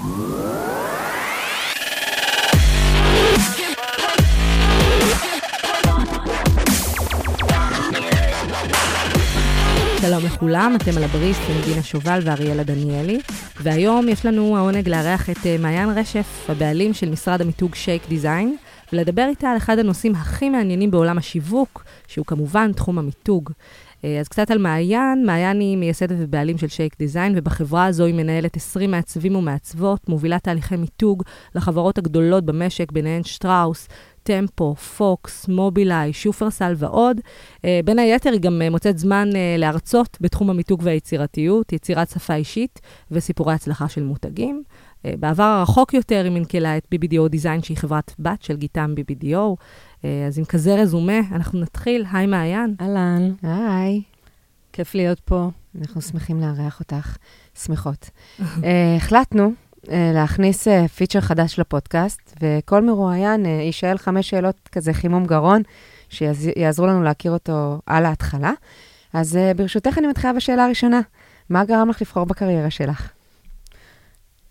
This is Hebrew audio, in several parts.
שלום לכולם, אתם על הבריסט עם דינה שובל ואריאלה דניאלי, והיום יש לנו העונג לארח את אה, מעיין רשף, הבעלים של משרד המיתוג שייק דיזיין, ולדבר איתה על אחד הנושאים הכי מעניינים בעולם השיווק, שהוא כמובן תחום המיתוג. אה, אז קצת על מעיין, מעיין היא מייסדת ובעלים של שייק דיזיין, ובחברה הזו היא מנהלת 20 מעצבים ומעצבות, מובילה תהליכי מיתוג לחברות הגדולות במשק, ביניהן שטראוס, טמפו, פוקס, מובילאיי, שופרסל ועוד. אה, בין היתר, היא גם מוצאת זמן אה, להרצות בתחום המיתוג והיצירתיות, יצירת שפה אישית וסיפורי הצלחה של מותגים. בעבר הרחוק יותר היא מנכלה את BBDO דיזיין, שהיא חברת בת של גיטם BBDO. אה, אז עם כזה רזומה, אנחנו נתחיל. היי, מעיין. אהלן. היי. כיף להיות פה. אנחנו שמחים לארח אותך. שמחות. uh, החלטנו uh, להכניס uh, פיצ'ר חדש לפודקאסט, וכל מרואיין uh, יישאל חמש שאלות כזה חימום גרון, שיעזרו לנו להכיר אותו על ההתחלה. אז uh, ברשותך אני מתחילה בשאלה הראשונה. מה גרם לך לבחור בקריירה שלך?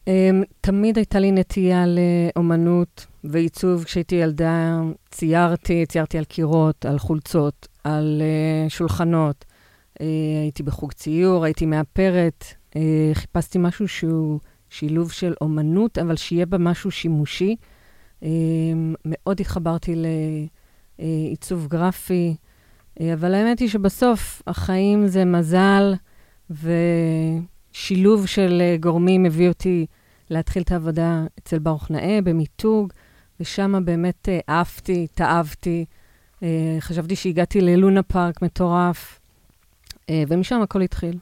Um, תמיד הייתה לי נטייה לאומנות ועיצוב. כשהייתי ילדה ציירתי, ציירתי על קירות, על חולצות, על uh, שולחנות. Uh, הייתי בחוג ציור, הייתי מאפרת. Uh, חיפשתי משהו שהוא שילוב של אומנות, אבל שיהיה בה משהו שימושי. Uh, מאוד התחברתי לעיצוב גרפי, אבל האמת היא שבסוף החיים זה מזל, ושילוב של גורמים הביא אותי להתחיל את העבודה אצל ברוך נאה במיתוג, ושם באמת אה, עפתי, התאהבתי. אה, חשבתי שהגעתי ללונה פארק מטורף, אה, ומשם הכל התחיל.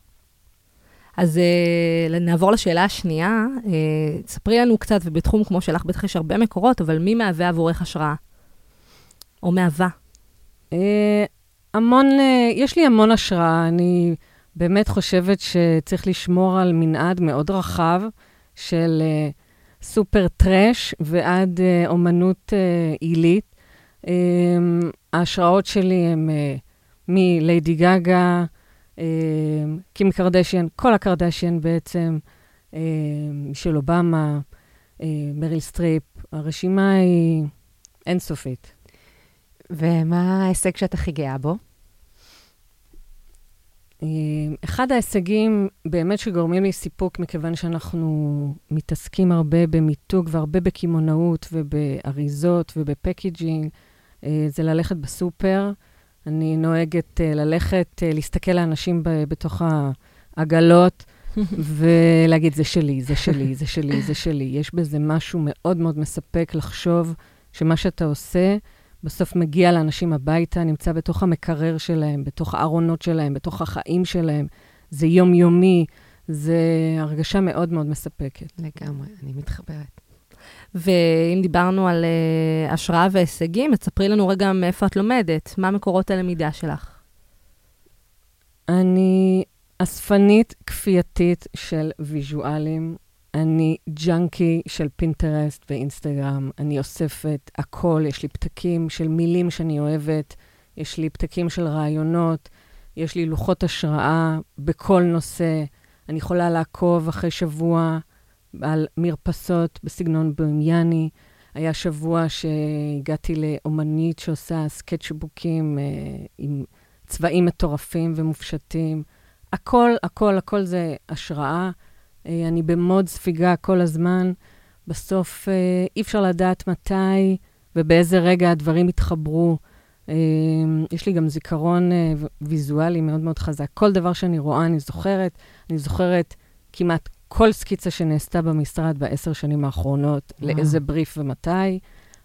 אז uh, נעבור לשאלה השנייה. Uh, ספרי לנו קצת, ובתחום כמו שלך בטח יש הרבה מקורות, אבל מי מהווה עבורך השראה? או מהווה? Uh, המון, uh, יש לי המון השראה. אני באמת חושבת שצריך לשמור על מנעד מאוד רחב של uh, סופר טראש ועד uh, אומנות uh, עילית. Um, ההשראות שלי הן מליידי גגה, uh, קים קרדשיאן, כל הקרדשיאן בעצם, uh, מישל אובמה, uh, מריל סטריפ. הרשימה היא אינסופית. ומה ההישג שאת הכי גאה בו? אה, אחד ההישגים באמת שגורמים לי סיפוק, מכיוון שאנחנו מתעסקים הרבה במיתוג והרבה בקמעונאות ובאריזות וב packaging, אה, זה ללכת בסופר. אני נוהגת אה, ללכת, להסתכל לאנשים בתוך העגלות ולהגיד, זה שלי, זה שלי, זה שלי, זה שלי. יש בזה משהו מאוד מאוד מספק לחשוב שמה שאתה עושה, בסוף מגיע לאנשים הביתה, נמצא בתוך המקרר שלהם, בתוך הארונות שלהם, בתוך החיים שלהם. זה יומיומי, זה הרגשה מאוד מאוד מספקת. לגמרי, אני מתחברת. ואם דיברנו על uh, השראה והישגים, תספרי לנו רגע מאיפה את לומדת, מה מקורות הלמידה שלך? אני אספנית כפייתית של ויז'ואלים. אני ג'אנקי של פינטרסט ואינסטגרם, אני אוספת הכל, יש לי פתקים של מילים שאני אוהבת, יש לי פתקים של רעיונות, יש לי לוחות השראה בכל נושא. אני יכולה לעקוב אחרי שבוע על מרפסות בסגנון בוימיאני. היה שבוע שהגעתי לאומנית שעושה סקצ'בוקים אה, עם צבעים מטורפים ומופשטים. הכל, הכל, הכל זה השראה. אה, אני במוד ספיגה כל הזמן. בסוף אה, אי אפשר לדעת מתי ובאיזה רגע הדברים יתחברו. אה, יש לי גם זיכרון ויזואלי מאוד מאוד חזק. כל דבר שאני רואה, אני זוכרת. אני זוכרת כמעט כל סקיצה שנעשתה במשרד בעשר שנים האחרונות, וואו. לאיזה בריף ומתי.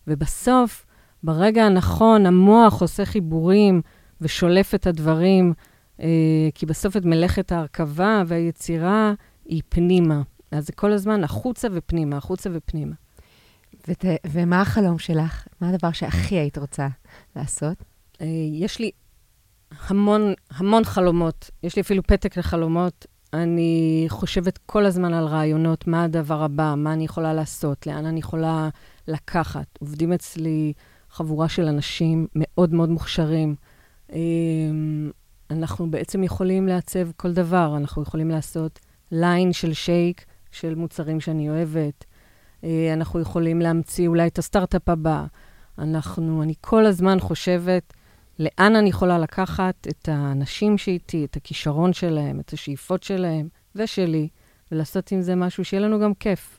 ובסוף, ברגע הנכון, המוח עושה חיבורים ושולף את הדברים, כי בסוף את מלאכת ההרכבה והיצירה היא פנימה. אז זה כל הזמן החוצה ופנימה, החוצה ופנימה. ות, ומה החלום שלך? מה הדבר שהכי היית רוצה לעשות? אה, יש לי המון, המון חלומות. יש לי אפילו פתק לחלומות. אני חושבת כל הזמן על רעיונות, מה הדבר הבא, מה אני יכולה לעשות, לאן אני יכולה לקחת. עובדים אצלי חבורה של אנשים מאוד מאוד מוכשרים. אה, אנחנו בעצם יכולים לעצב כל דבר. אנחנו יכולים לעשות ליין של שייק של מוצרים שאני אוהבת. אה, אנחנו יכולים להמציא אולי את הסטארט-אפ הבא. אנחנו, אני כל הזמן חושבת לאן אני יכולה לקחת את האנשים שאיתי, את הכישרון שלהם, את השאיפות שלהם ושלי, ולעשות עם זה משהו שיהיה לנו גם כיף.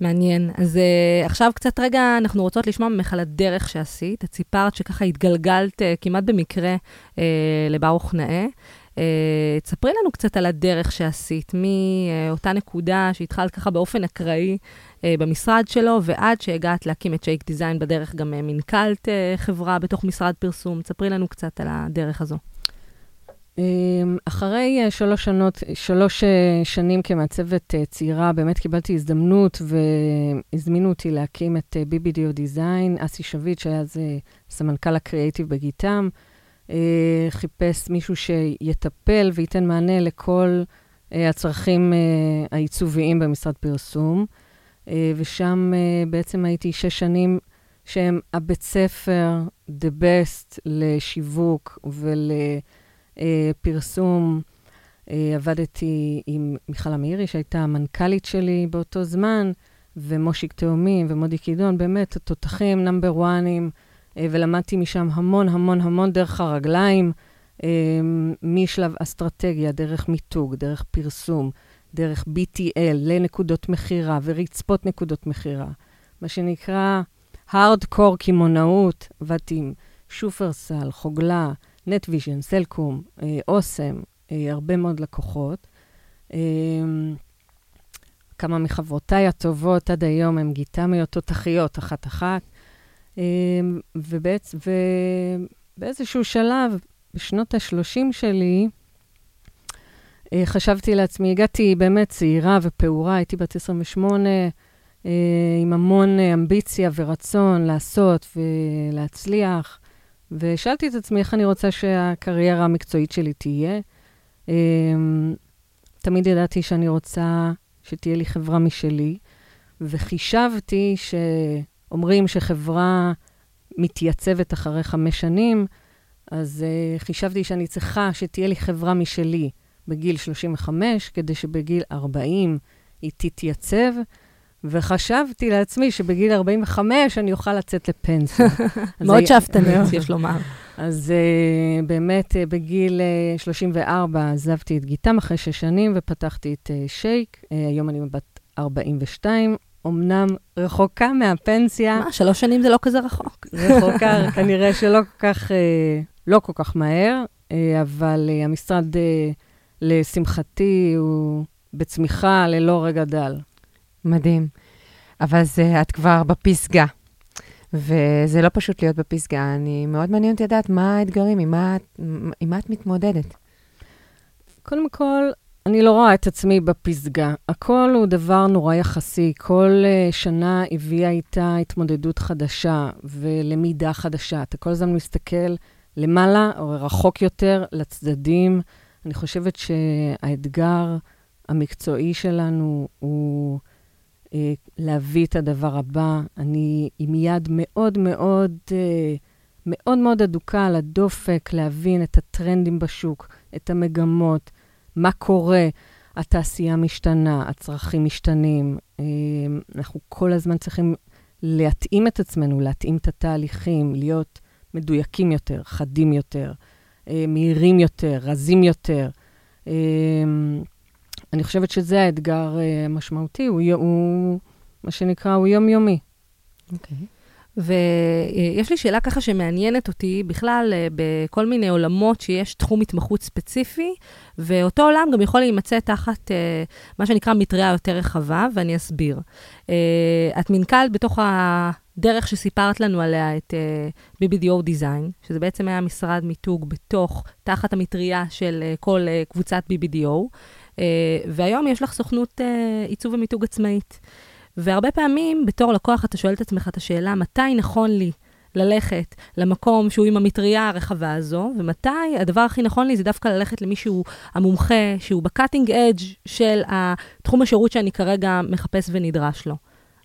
מעניין. אז uh, עכשיו קצת רגע, אנחנו רוצות לשמוע ממך על הדרך שעשית. את סיפרת שככה התגלגלת uh, כמעט במקרה uh, לברוך נאה. Uh, תספרי לנו קצת על הדרך שעשית, מאותה נקודה שהתחלת ככה באופן אקראי uh, במשרד שלו, ועד שהגעת להקים את שייק דיזיין בדרך, גם מנכ"לת חברה בתוך משרד פרסום. תספרי לנו קצת על הדרך הזו. אמ, אחרי אה, שלוש שנות, שלוש אה, שנים כמעצבת אה, צעירה, באמת קיבלתי הזדמנות והזמינו אותי להקים את BBDO Design. אסי שביט, שהיה אז סמנכ"ל הקריאייטיב בגיטם, חיפש מישהו שיטפל וייתן מענה לכל הצרכים העיצוביים במשרד פרסום. ושם בעצם הייתי שש שנים שהם הבית ספר, the best לשיווק ול... אה, פרסום. אה, עבדתי עם מיכל אמירי, שהייתה המנכ"לית שלי באותו זמן, ומושיק תאומים ומודי קידון, באמת תותחים נאמבר וואנים, אה, ולמדתי משם המון המון המון דרך הרגליים, אה, משלב אסטרטגיה, דרך מיתוג, דרך פרסום, דרך BTL לנקודות מכירה ורצפות נקודות מכירה. מה שנקרא הארדקור קמעונאות, עבדתי עם שופרסל, חוגלה, נטוויז'ן, סלקום, אה, אוסם, אה, הרבה מאוד לקוחות. אה, כמה מחברותיי הטובות עד היום הן גיטמיות תותחיות, אחת-אחת. ובעצ... ובאיזשהו שלב, בשנות ה-30 שלי, חשבתי לעצמי, הגעתי באמת צעירה ופעורה, הייתי בת 28, עם המון אמביציה ורצון לעשות ולהצליח. ושאלתי את עצמי איך אני רוצה שהקריירה המקצועית שלי תהיה. אמ, תמיד ידעתי שאני רוצה שתהיה לי חברה משלי, וחישבתי שאומרים שחברה מתייצבת אחרי חמש שנים, אז uh, חישבתי שאני צריכה שתהיה לי חברה משלי בגיל 35, כדי שבגיל 40 היא תתייצב, וחשבתי לעצמי שבגיל 45 אני אוכל לצאת לפנסיה. מאוד שאפתנית, יש לומר. אז uh, באמת, uh, בגיל uh, 34 עזבתי את גיטם אחרי שש שנים ופתחתי את uh, שייק. Uh, היום אני בת 42, אמנם רחוקה מהפנסיה. מה, שלוש שנים זה לא כזה רחוק. רחוקה, כנראה שלא כל כך, uh, לא כל כך מהר, uh, אבל uh, המשרד, לשמחתי, הוא בצמיחה ללא רגע דל. מדהים. אבל זה, את כבר בפסגה, וזה לא פשוט להיות בפסגה. אני מאוד מעניין אותי לדעת מה האתגרים, עם מה, עם מה את מתמודדת. קודם כל, אני לא רואה את עצמי בפסגה. הכל הוא דבר נורא יחסי. כל uh, שנה הביאה איתה התמודדות חדשה ולמידה חדשה. אתה כל הזמן מסתכל למעלה או רחוק יותר, לצדדים. אני חושבת שהאתגר המקצועי שלנו הוא אה, להביא את הדבר הבא. אני עם יד מאוד מאוד, אה, מאוד מאוד אדוקה על הדופק, להבין את הטרנדים בשוק, את המגמות, מה קורה. התעשייה משתנה, הצרכים משתנים. אה, אנחנו כל הזמן צריכים להתאים את עצמנו, להתאים את התהליכים, להיות מדויקים יותר, חדים יותר, אה, מהירים יותר, רזים יותר. אה, אני חושבת שזה האתגר המשמעותי, הוא, הוא, מה שנקרא, הוא יומיומי. אוקיי. Okay. ויש לי שאלה ככה שמעניינת אותי, בכלל, uh, בכל מיני עולמות שיש תחום התמחות ספציפי, ואותו עולם גם יכול להימצא תחת uh, מה שנקרא מטריה יותר רחבה, ואני אסביר. Uh, את מנכ"לת בתוך הדרך שסיפרת לנו עליה, את BBDO Design, שזה בעצם היה משרד מיתוג בתוך, תחת המטריה של כל קבוצת BBDO. אה, והיום יש לך סוכנות אה, עיצוב ומיתוג עצמאית. והרבה פעמים, בתור לקוח, אתה שואל את עצמך את השאלה, מתי נכון לי ללכת למקום שהוא עם המטריה הרחבה הזו, ומתי הדבר הכי נכון לי זה דווקא ללכת למישהו המומחה, שהוא בקאטינג אדג' של תחום השירות שאני כרגע מחפש ונדרש לו.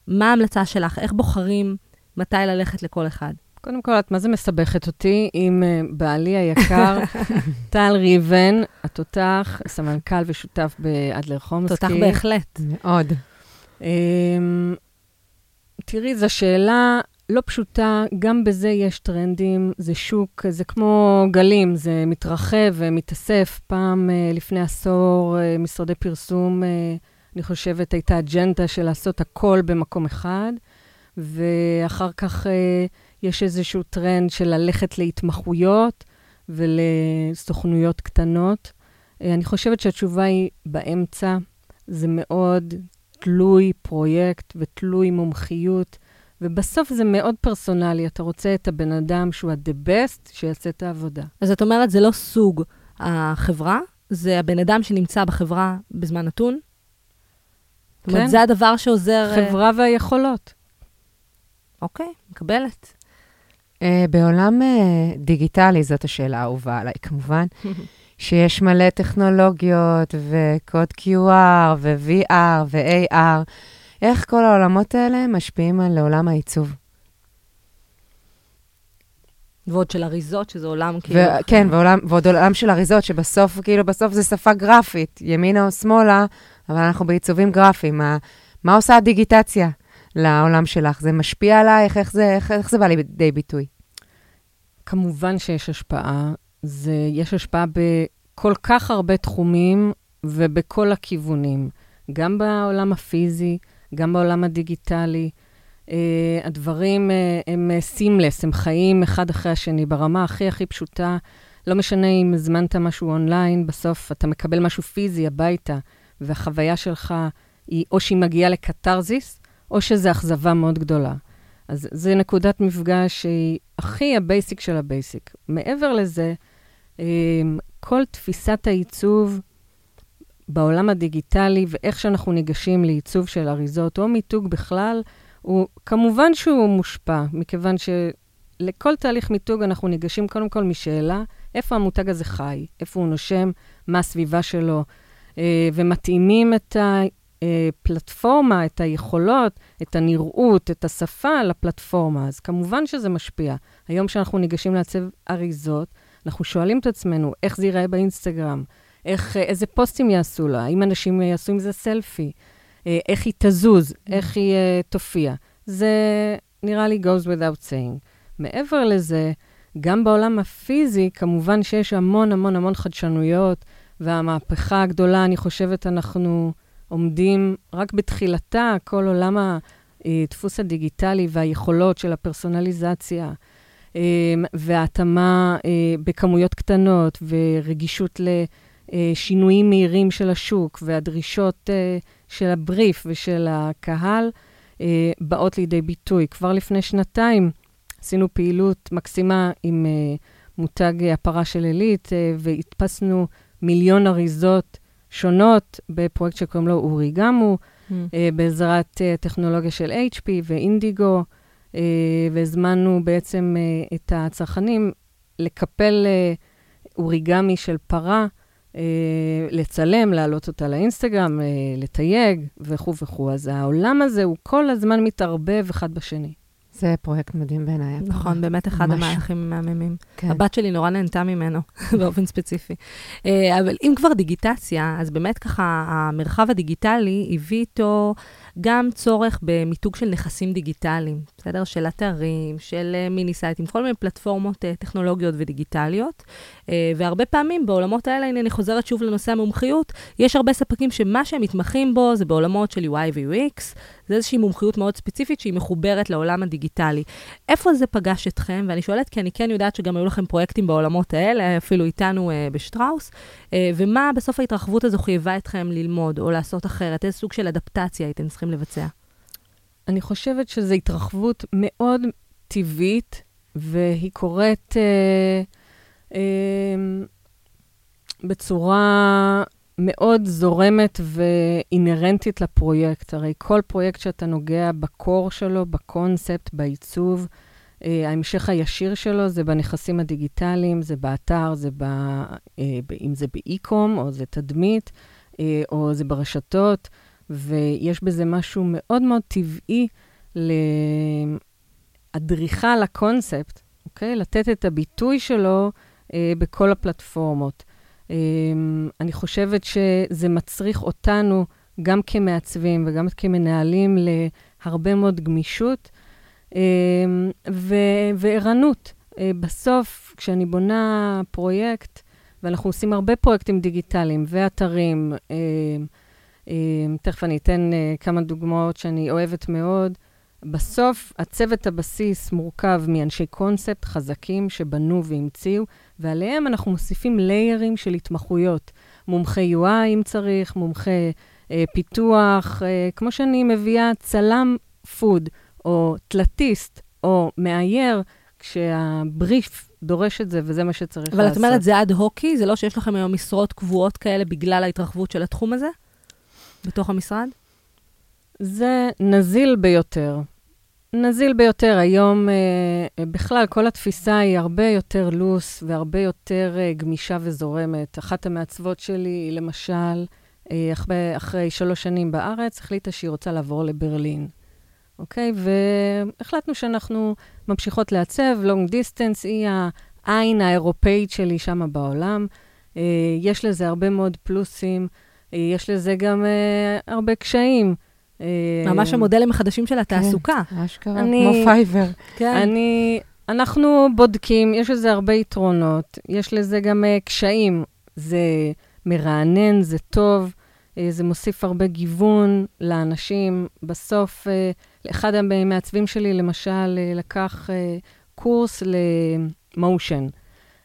מה ההמלצה שלך? איך בוחרים מתי ללכת לכל אחד? קודם כל, את מה זה מסבכת אותי עם uh, בעלי היקר, טל ריבן, התותח, סמנכ"ל ושותף באדלר חומסקי. תותח בהחלט. מאוד. Um, תראי, זו שאלה לא פשוטה, גם בזה יש טרנדים, זה שוק, זה כמו גלים, זה מתרחב ומתאסף. פעם, uh, לפני עשור, uh, משרדי פרסום, uh, אני חושבת, הייתה אג'נדה של לעשות הכל במקום אחד, ואחר כך... יש איזשהו טרנד של ללכת להתמחויות ולסוכנויות קטנות. אה, אני חושבת שהתשובה היא באמצע. זה מאוד תלוי פרויקט ותלוי מומחיות, ובסוף זה מאוד פרסונלי. אתה רוצה את הבן אדם שהוא ה-the best, שיעשה את העבודה. אז את אומרת, זה לא סוג החברה, זה הבן אדם שנמצא בחברה בזמן נתון? כן. זאת אומרת, זה הדבר שעוזר... אה, חברה והיכולות. אוקיי, מקבלת. Uh, בעולם uh, דיגיטלי, זאת השאלה האהובה עליי כמובן, שיש מלא טכנולוגיות וקוד QR ו-VR ו-AR, איך כל העולמות האלה משפיעים על עולם העיצוב? ועוד של אריזות, שזה עולם כאילו... ו- כן, ועולם, ועוד עולם של אריזות, שבסוף, כאילו, בסוף זה שפה גרפית, ימינה או שמאלה, אבל אנחנו בעיצובים גרפיים. מה, מה עושה הדיגיטציה לעולם שלך? זה משפיע עלייך? איך זה, איך, איך זה בא לידי ביטוי? כמובן שיש השפעה. זה, יש השפעה בכל כך הרבה תחומים ובכל הכיוונים, גם בעולם הפיזי, גם בעולם הדיגיטלי. Uh, הדברים uh, הם seamless, הם חיים אחד אחרי השני ברמה הכי הכי פשוטה. לא משנה אם הזמנת משהו אונליין, בסוף אתה מקבל משהו פיזי הביתה, והחוויה שלך היא או שהיא מגיעה לקתרזיס, או שזו אכזבה מאוד גדולה. אז זה נקודת מפגש שהיא הכי ה basic של ה basic. מעבר לזה, כל תפיסת העיצוב בעולם הדיגיטלי ואיך שאנחנו ניגשים לעיצוב של אריזות או מיתוג בכלל, הוא כמובן שהוא מושפע, מכיוון שלכל תהליך מיתוג אנחנו ניגשים קודם כל משאלה, איפה המותג הזה חי, איפה הוא נושם, מה הסביבה שלו, אה, ומתאימים את הפלטפורמה, את היכולות, את הנראות, את השפה לפלטפורמה. אז כמובן שזה משפיע. היום כשאנחנו ניגשים לעצב אריזות, אנחנו שואלים את עצמנו איך זה ייראה באינסטגרם, איך, איזה פוסטים יעשו לה, האם אנשים יעשו עם זה סלפי, אה, איך היא תזוז, איך היא uh, תופיע. זה נראה לי goes without saying. מעבר לזה, גם בעולם הפיזי, כמובן שיש המון המון המון חדשנויות, והמהפכה הגדולה, אני חושבת, אנחנו עומדים רק בתחילתה, כל עולם הדפוס הדיגיטלי והיכולות של הפרסונליזציה. אמ, והתאמה אה, בכמויות קטנות ורגישות לשינויים מהירים של השוק והדרישות אה, של הבריף ושל הקהל אה, באות לידי ביטוי. כבר לפני שנתיים עשינו פעילות מקסימה עם מותג הפרה של עילית והדפסנו מיליון אריזות שונות בפרויקט שקוראים לו אורי גמו, mm. בעזרת טכנולוגיה של HP ואינדיגו. אה, והזמנו בעצם אה, את הצרכנים לקפל אה, אוריגמי של פרה, לצלם, להעלות אותה לאינסטגרם, לתייג וכו' וכו'. אז העולם הזה הוא כל הזמן מתערבב אחד בשני. זה פרויקט מדהים בעיניי. נכון, באמת אחד המהלכים המהממים. כן. הבת שלי נורא נהנתה ממנו, באופן ספציפי. אבל אם כבר דיגיטציה, אז באמת ככה, המרחב הדיגיטלי הביא איתו גם צורך במיתוג של נכסים דיגיטליים, בסדר? של אתרים, של uh, מיני סייטים, כל מיני פלטפורמות uh, טכנולוגיות ודיגיטליות. Uh, והרבה פעמים בעולמות האלה, הנה אני חוזרת שוב לנושא המומחיות, יש הרבה ספקים שמה שהם מתמחים בו זה בעולמות של UI ו-UX, זה איזושהי מומחיות מאוד ספציפית שהיא מחוברת לעולם הדיגיטלי. איפה זה פגש אתכם? ואני שואלת כי אני כן יודעת שגם היו לכם פרויקטים בעולמות האלה, אפילו איתנו uh, בשטראוס, uh, ומה בסוף ההתרחבות הזו חייבה אתכם ללמוד או לעשות אחרת? איזה סוג של אדפטציה הייתם צריכים לבצע? אני חושבת שזו התרחבות מאוד טבעית, והיא קורית אה, אה, בצורה מאוד זורמת ואינהרנטית לפרויקט. הרי כל פרויקט שאתה נוגע בקור שלו, בקונספט, בעיצוב, אה, ההמשך הישיר שלו זה בנכסים הדיגיטליים, זה באתר, זה ב, אה, אם זה באי-קום, או זה תדמית, אה, או זה ברשתות. ויש בזה משהו מאוד מאוד טבעי ל... האדריכל לקונספט, אוקיי? לתת את הביטוי שלו אה, בכל הפלטפורמות. אה, אני חושבת שזה מצריך אותנו, גם כמעצבים וגם כמנהלים, להרבה מאוד גמישות אה, ו- וערנות. אה, בסוף, כשאני בונה פרויקט, ואנחנו עושים הרבה פרויקטים דיגיטליים ואתרים, אה, תכף אני אתן אה, כמה דוגמאות שאני אוהבת מאוד. בסוף, הצוות הבסיס מורכב מאנשי קונספט חזקים שבנו והמציאו, ועליהם אנחנו מוסיפים ליירים של התמחויות. מומחה UI אם צריך, מומחה אה, פיתוח, אה, כמו שאני מביאה צלם פוד, או תלתיסט, או מאייר, כשהבריף דורש את זה, וזה מה שצריך אבל לעשות. את אומרת, זה אד הוקי? זה לא שיש לכם היום משרות קבועות כאלה בגלל ההתרחבות של התחום הזה? בתוך המשרד? זה נזיל ביותר. נזיל ביותר. היום אה, בכלל, כל התפיסה היא הרבה יותר לוס והרבה יותר אה, גמישה וזורמת. אחת המעצבות שלי, למשל, אה, אחרי, אחרי שלוש שנים בארץ, החליטה שהיא רוצה לעבור לברלין. אוקיי? והחלטנו שאנחנו ממשיכות לעצב, long distance היא העין האירופאית שלי שם בעולם. אה, יש לזה הרבה מאוד פלוסים, אה, יש לזה גם אה, הרבה קשיים. אה, ממש המודלים החדשים של התעסוקה. אשכרה, אני- כמו Fiverr. כן. אני, אנחנו בודקים, יש לזה הרבה יתרונות, יש לזה גם uh, קשיים. זה מרענן, זה טוב, uh, זה מוסיף הרבה גיוון לאנשים. בסוף, uh, אחד המעצבים שלי, למשל, uh, לקח uh, קורס למושן.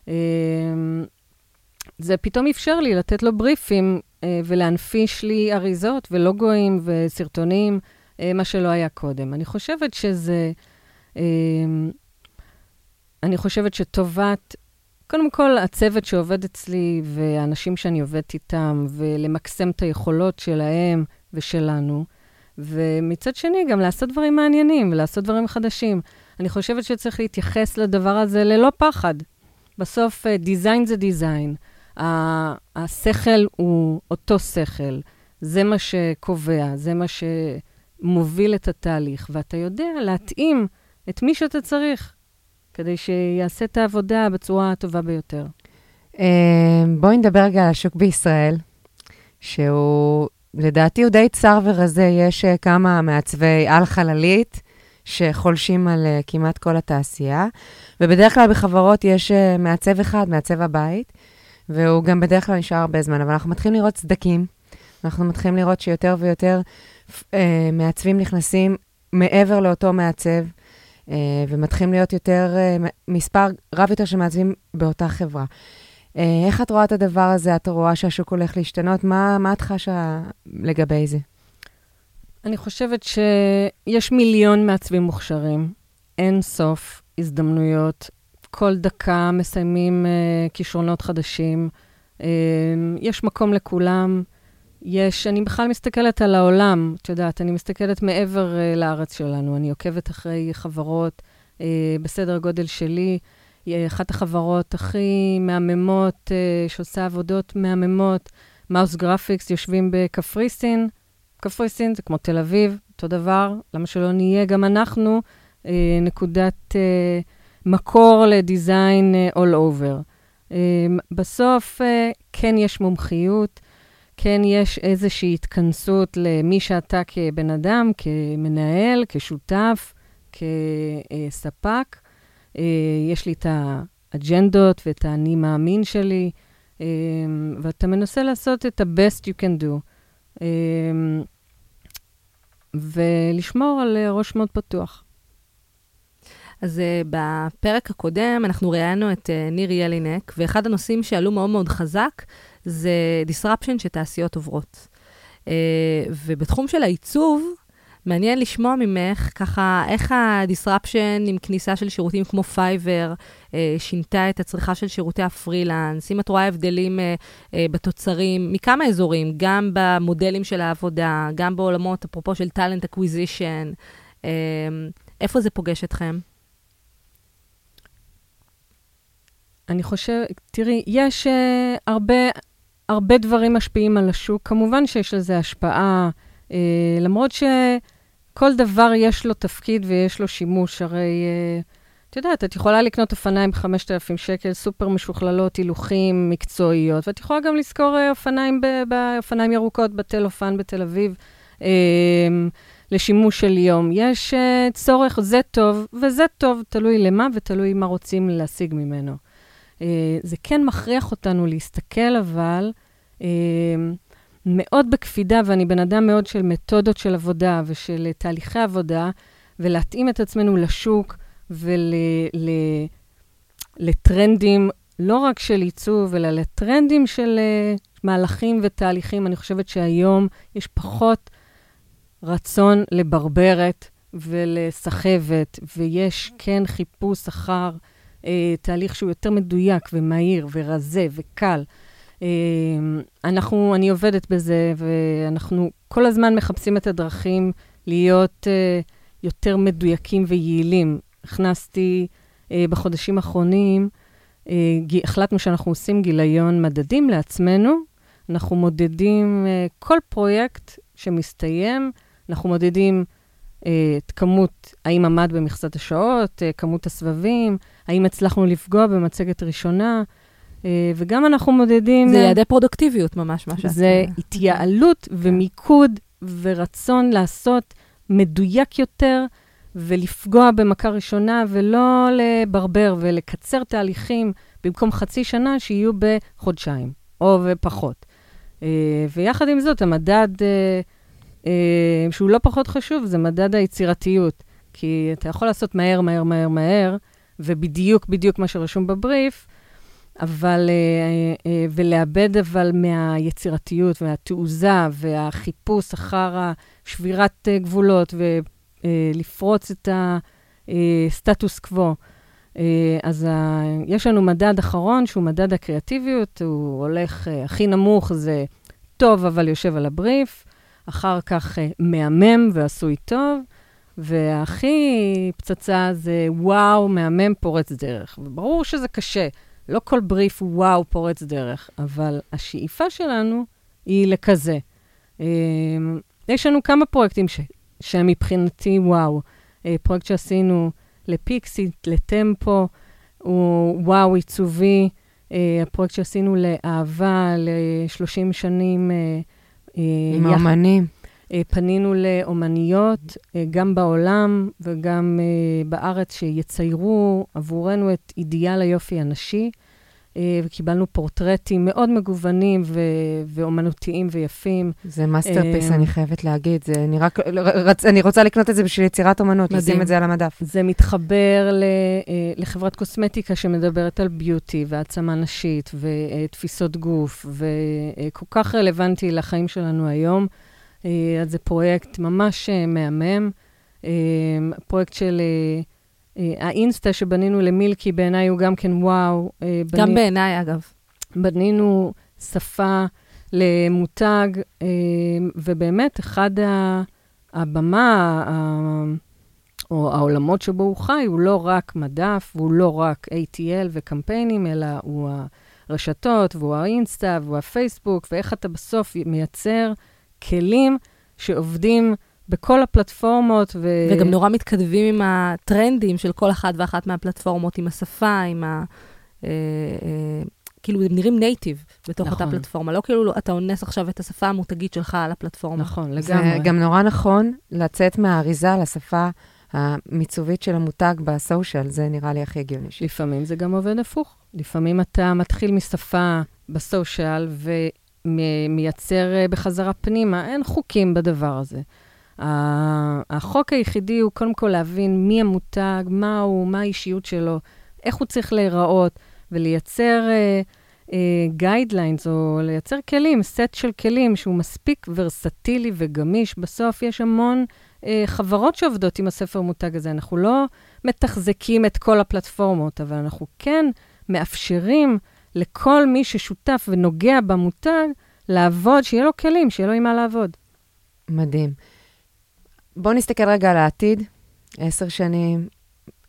Uh, זה פתאום אפשר לי לתת לו בריפים ולהנפיש לי אריזות ולוגויים וסרטונים, uh, מה שלא היה קודם. אני חושבת שזה... אה, אני חושבת שטובת, קודם כל, הצוות שעובד אצלי והאנשים שאני עובדת איתם, ולמקסם את היכולות שלהם ושלנו, ומצד שני, גם לעשות דברים מעניינים ולעשות דברים חדשים. אני חושבת שצריך להתייחס לדבר הזה ללא פחד. בסוף, דיזיין זה דיזיין. השכל הוא אותו שכל. זה מה שקובע, זה מה שמוביל את התהליך, ואתה יודע להתאים את מי שאתה צריך, כדי שיעשה את העבודה בצורה הטובה ביותר. אה, בואי נדבר רגע על השוק בישראל, שהוא, לדעתי הוא די צר ורזה. יש אה, כמה מעצבי על-חללית שחולשים על אה, כמעט כל התעשייה, ובדרך כלל בחברות יש אה, מעצב אחד, מעצב הבית, והוא גם בדרך כלל נשאר הרבה זמן, אבל אנחנו מתחילים לראות סדקים. אנחנו מתחילים לראות שיותר ויותר אה, מעצבים נכנסים מעבר לאותו מעצב, אה, ומתחילים להיות יותר, אה, מספר רב יותר של מעצבים באותה חברה. אה, איך את רואה את הדבר הזה? את רואה שהשוק הולך להשתנות? מה, מה את חשה לגבי זה? אני חושבת שיש מיליון מעצבים מוכשרים, אין סוף הזדמנויות. כל דקה מסיימים uh, כישרונות חדשים. Uh, יש מקום לכולם. יש, אני בכלל מסתכלת על העולם, את יודעת, אני מסתכלת מעבר uh, לארץ שלנו. אני עוקבת אחרי חברות אה, בסדר גודל שלי. היא אחת החברות הכי מהממות, אה, שעושה עבודות מהממות. Mouse Graphics יושבים בקפריסין. קפריסין זה כמו תל אביב, אותו דבר. למה שלא נהיה גם אנחנו אה, נקודת אה, מקור ל design אה, all over. אה, בסוף אה, כן יש מומחיות, כן יש איזושהי התכנסות למי שאתה כבן אדם, כמנהל, כשותף, כספק. אה, יש לי את האג'נדות ואת האני מאמין שלי, אה, ואתה מנסה לעשות את ה-best you can do. אמ, ולשמור על ראש מאוד פתוח. אז uh, בפרק הקודם אנחנו ראיינו את uh, ניר ילינק, ואחד הנושאים שעלו מאוד מאוד חזק זה disruption שתעשיות עוברות. אה, ובתחום של העיצוב, מעניין לשמוע ממך ככה איך ה-disruption עם כניסה של שירותים כמו Fiverr אה, שינתה את הצריכה של שירותי הפרילנס, אם את רואה הבדלים אה, אה, בתוצרים מכמה אזורים, גם במודלים של העבודה, גם בעולמות, אפרופו של talent acquisition, אה, איפה זה פוגש אתכם? אני חושבת, תראי, יש אה, הרבה, הרבה דברים משפיעים על השוק. כמובן שיש לזה השפעה, uh, למרות ש... כל דבר יש לו תפקיד ויש לו שימוש. הרי, uh, את יודעת, את יכולה לקנות אופניים ב-5,000 שקל, סופר משוכללות, הילוכים, מקצועיות, ואת יכולה גם לשכור uh, אופניים, אופניים ירוקות בתל אופן בתל אביב. Uh, לשימוש של יום. יש uh, צורך, זה טוב, וזה טוב, תלוי למה ותלוי מה רוצים להשיג ממנו. Uh, זה כן מכריח אותנו להסתכל, אבל uh, מאוד בקפידה, ואני בן אדם מאוד של מתודות של עבודה ושל uh, תהליכי עבודה, ולהתאים את עצמנו לשוק ולטרנדים, ול, לא רק של עיצוב, אלא לטרנדים של מהלכים ותהליכים. אני חושבת שהיום יש פחות... רצון לברברת ולסחבת, ויש כן חיפוש אחר אה, תהליך שהוא יותר מדויק ומהיר ורזה וקל. אה, אנחנו, אני עובדת בזה, ואנחנו כל הזמן מחפשים את הדרכים להיות אה, יותר מדויקים ויעילים. הכנסתי אה, בחודשים האחרונים, אה, החלטנו שאנחנו עושים גיליון מדדים לעצמנו. אנחנו מודדים אה, כל פרויקט שמסתיים, אנחנו מודדים את כמות, האם עמד במכסת השעות, אה, כמות הסבבים, האם הצלחנו לפגוע במצגת ראשונה, אה, וגם אנחנו מודדים... זה יעדי פרודוקטיביות ממש, מה שאת... זה התייעלות ומיקוד ורצון לעשות מדויק יותר ולפגוע במכה ראשונה, ולא לברבר ולקצר תהליכים במקום חצי שנה, שיהיו בחודשיים או בפחות. ויחד עם זאת, המדד... אה, שהוא לא פחות חשוב, זה מדד היצירתיות. כי אתה יכול לעשות מהר, מהר, מהר, מהר, ובדיוק, בדיוק מה שרשום בבריף, אבל, אה, אה, ולאבד אבל מהיצירתיות והתעוזה והחיפוש אחר שבירת גבולות ולפרוץ את הסטטוס קוו. אז ה... יש לנו מדד אחרון, שהוא מדד הקריאטיביות, הוא הולך, הכי נמוך זה טוב, אבל יושב על הבריף. אחר כך uh, מהמם ועשוי טוב, והכי פצצה זה וואו, מהמם פורץ דרך. וברור שזה קשה, לא כל בריף הוא וואו פורץ דרך, אבל השאיפה שלנו היא לכזה. Uh, יש לנו כמה פרויקטים ש... שהם מבחינתי וואו. Uh, פרויקט שעשינו לפיקסית, לטמפו, הוא וואו עיצובי. אה, הפרויקט שעשינו לאהבה, ל-30 שנים אה, עם האומנים. אה, פנינו לאומניות, אה, גם בעולם וגם בארץ, שיציירו עבורנו את אידיאל היופי הנשי, וקיבלנו פורטרטים מאוד מגוונים ו- ואומנותיים ויפים. זה masterpiece, אני חייבת להגיד. זה, אני, רק, רצ, אני רוצה לקנות את זה בשביל יצירת אומנות, לשים את זה על המדף. זה מתחבר ל, לחברת קוסמטיקה שמדברת על ביוטי והעצמה נשית ותפיסות גוף, וכל כך רלוונטי לחיים שלנו היום. אז זה פרויקט ממש מהמם. פרויקט של... האינסטה שבנינו למילקי בעיניי הוא גם כן וואו. גם בני... בעיניי, אגב. בנינו שפה למותג, ובאמת, אחד הבמה, או העולמות שבו הוא חי, הוא לא רק מדף, והוא לא רק ATL וקמפיינים, אלא הוא הרשתות, והוא האינסטה, והוא הפייסבוק, ואיך אתה בסוף מייצר כלים שעובדים בכל הפלטפורמות. ו... וגם נורא מתכתבים עם הטרנדים של כל אחת ואחת מהפלטפורמות, עם השפה, עם ה... אה, אה, כאילו, הם נראים נייטיב בתוך נכון. אותה פלטפורמה. לא כאילו אתה אונס עכשיו את השפה המותגית שלך על הפלטפורמה. נכון, לגמרי. זה גם נורא נכון לצאת מהאריזה לשפה המיצובית של המותג ב social, זה נראה לי הכי הגיוני. לפעמים זה גם עובד הפוך. לפעמים אתה מתחיל משפה ב social ומייצר אה, בחזרה פנימה. אין חוקים בדבר הזה. החוק היחידי הוא קודם כל להבין מי המותג, מה הוא, מה האישיות שלו, איך הוא צריך להיראות, ולייצר guidelines, אה, אה, או לייצר כלים, סט של כלים שהוא מספיק ורסטילי וגמיש. בסוף יש המון uh, חברות שעובדות עם הספר מותג הזה. אנחנו לא מתחזקים את כל הפלטפורמות, אבל אנחנו כן מאפשרים לכל מי ששותף ונוגע במותג, לעבוד, שיהיה לו כלים, שיהיה לו עם מה לעבוד. מדהים. בואו נסתכל רגע על העתיד, עשר שנים.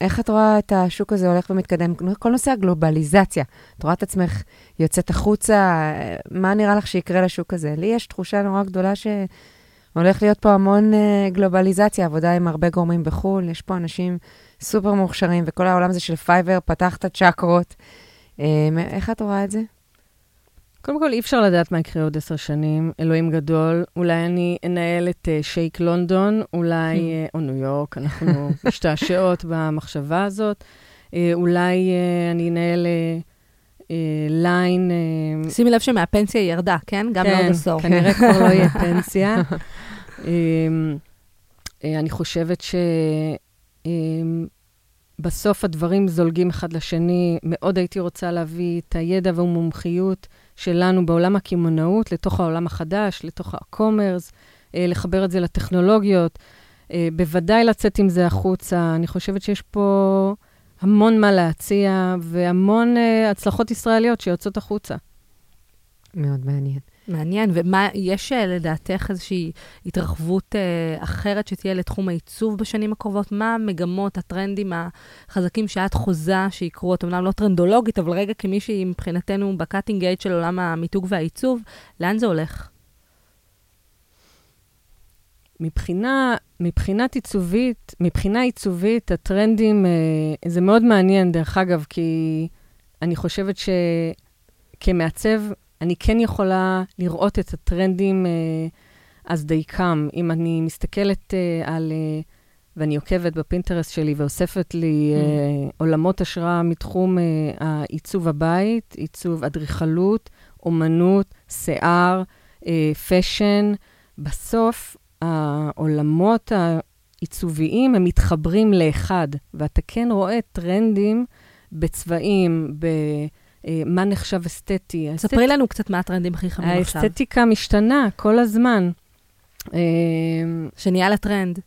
איך את רואה את השוק הזה הולך ומתקדם? כל נושא הגלובליזציה. את רואה את עצמך יוצאת החוצה, מה נראה לך שיקרה לשוק הזה? לי יש תחושה נורא גדולה שהולך הולך להיות פה המון אה, גלובליזציה, עבודה עם הרבה גורמים בחו"ל, יש פה אנשים סופר מוכשרים, וכל העולם הזה של Fiverr פתח את הצ'קרות. אה, איך את רואה את זה? קודם כל, אי אפשר לדעת מה יקרה עוד עשר שנים, אלוהים גדול. אולי אני אנהל את אה, שייק לונדון, אולי, אה, או ניו יורק, אנחנו משתעשעות במחשבה הזאת. אה, אולי אה, אני אנהל אה, אה, ליין... Uh, שימי לב שמהפנסיה היא ירדה, כן? גם כן, לעוד עשור. כן, כנראה כבר לא יהיה פנסיה. uh, uh, אני חושבת ש... Uh, בסוף הדברים זולגים אחד לשני. מאוד הייתי רוצה להביא את הידע והמומחיות שלנו בעולם הקמעונאות לתוך העולם החדש, לתוך ה-commerce, אה, לחבר את זה לטכנולוגיות, אה, בוודאי לצאת עם זה החוצה. אני חושבת שיש פה המון מה להציע והמון אה, הצלחות ישראליות שיוצאות החוצה. מאוד מעניין. מעניין, ומה, יש לדעתך איזושהי התרחבות אה, אחרת שתהיה לתחום העיצוב בשנים הקרובות? מה המגמות, הטרנדים החזקים שאת חוזה שיקרו? את אמנם לא טרנדולוגית, אבל רגע כמישהי מבחינתנו בקאטינג אייד של עולם המיתוג והעיצוב, לאן זה הולך? מבחינה, מבחינת עיצובית, מבחינה עיצובית, הטרנדים, אה, זה מאוד מעניין, דרך אגב, כי אני חושבת שכמעצב, אני כן יכולה לראות את הטרנדים as they come. אם אני מסתכלת אה, על, אה, ואני עוקבת בפינטרסט שלי ואוספת לי אה, עולמות השראה מתחום אה, העיצוב הבית, עיצוב אדריכלות, אומנות, שיער, fashion, בסוף העולמות העיצוביים הם מתחברים לאחד, ואתה כן רואה טרנדים בצבעים, ב... אה, מה נחשב אסתטי. ספרי לנו קצת מה הטרנדים הכי חמים עכשיו. האסתטיקה משתנה כל הזמן. אה, שנהיה לטרנד.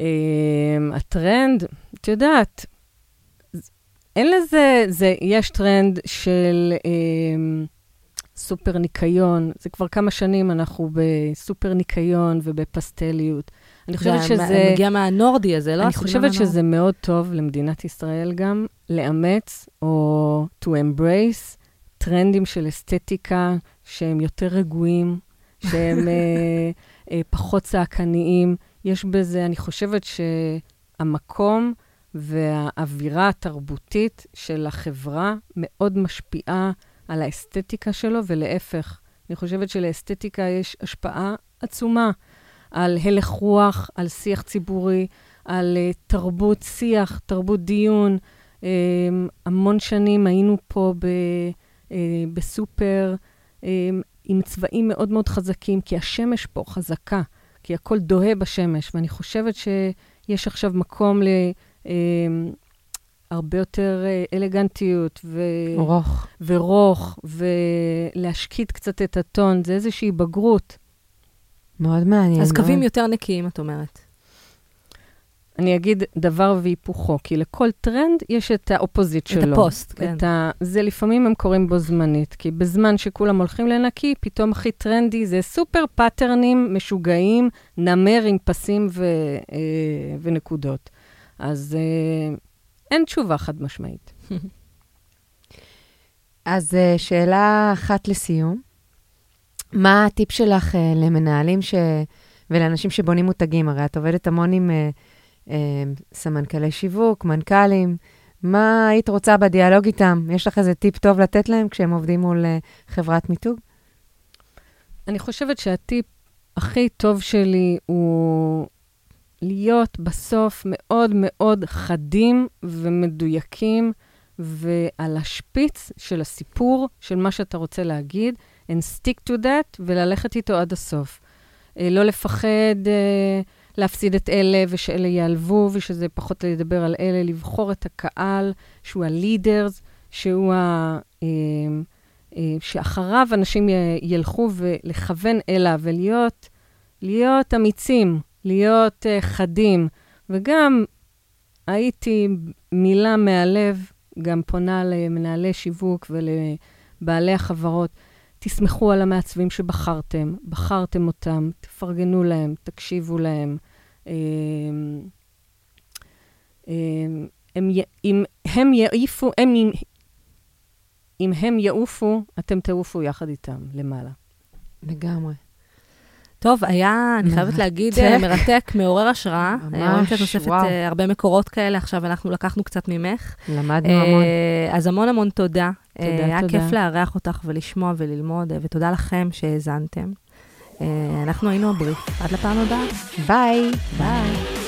אה, הטרנד, את יודעת, אין לזה, זה, יש טרנד של אה, סופר ניקיון, זה כבר כמה שנים אנחנו בסופר ניקיון ובפסטליות. אני חושבת שזה... זה מגיע מהנורדי הזה, לא? אני חושבת שזה מאוד טוב למדינת ישראל גם לאמץ, או to embrace, טרנדים של אסתטיקה שהם יותר רגועים, שהם אה, אה, פחות צעקניים. יש בזה, אני חושבת שהמקום והאווירה התרבותית של החברה מאוד משפיעה על האסתטיקה שלו, ולהפך. אני חושבת שלאסתטיקה יש השפעה עצומה על הלך רוח, על שיח ציבורי, על uh, תרבות שיח, תרבות דיון. Um, המון שנים היינו פה ב, uh, בסופר um, עם צבעים מאוד מאוד חזקים, כי השמש פה חזקה, כי הכל דוהה בשמש, ואני חושבת שיש עכשיו מקום ל... Um, הרבה יותר אלגנטיות ו... רוך. ורוך, ולהשקיט קצת את הטון, זה איזושהי בגרות. מאוד מעניין. אז קווים מאוד. יותר נקיים, את אומרת. אני אגיד דבר והיפוכו, כי לכל טרנד יש את ה opposite שלו. את הפוסט, כן. את ה... זה לפעמים הם קורים בו זמנית, כי בזמן שכולם הולכים לנקי, פתאום הכי טרנדי זה סופר פאטרנים משוגעים, נמר עם פסים ו... אה, ונקודות. אז אה, אין תשובה חד משמעית. אז אה, שאלה אחת לסיום. מה הטיפ שלך uh, למנהלים ש... ולאנשים שבונים מותגים? הרי את עובדת המון עם uh, uh, סמנכ"לי שיווק, מנכ"לים. מה היית רוצה בדיאלוג איתם? יש לך איזה טיפ טוב לתת להם כשהם עובדים מול חברת מיתוג? אני חושבת שהטיפ הכי טוב שלי הוא להיות בסוף מאוד מאוד חדים ומדויקים ועל השפיץ של הסיפור של מה שאתה רוצה להגיד. And stick to that, וללכת איתו עד הסוף. אה, לא לפחד אה, להפסיד את אלה, ושאלה ייעלבו, ושזה פחות לדבר על אלה, לבחור את הקהל, שהוא ה-leaders, שהוא ה... אה, שאחריו אנשים ילכו ולכוון אליו, ולהיות להיות אמיצים, להיות חדים. וגם הייתי מילה מהלב, גם פונה למנהלי שיווק ולבעלי החברות. תסמכו על המעצבים שבחרתם, בחרתם אותם, תפרגנו להם, תקשיבו להם. אמ, אמ, אם הם יעיפו, הם, אם הם יעופו, אתם תעופו יחד איתם למעלה. לגמרי. טוב, היה, אני חייבת להגיד, אה, מרתק, מעורר השראה. ממש, אה, רואים שאת אוספת וואו. אה, הרבה מקורות כאלה, עכשיו אנחנו לקחנו קצת ממך. למדנו המון. אה, אז המון המון תודה. תודה, אה, היה תודה. כיף לארח אותך ולשמוע וללמוד, אה, ותודה לכם שהאזנתם. אה, אנחנו היינו הבריף. עד לפעם הבאה. ביי. ביי.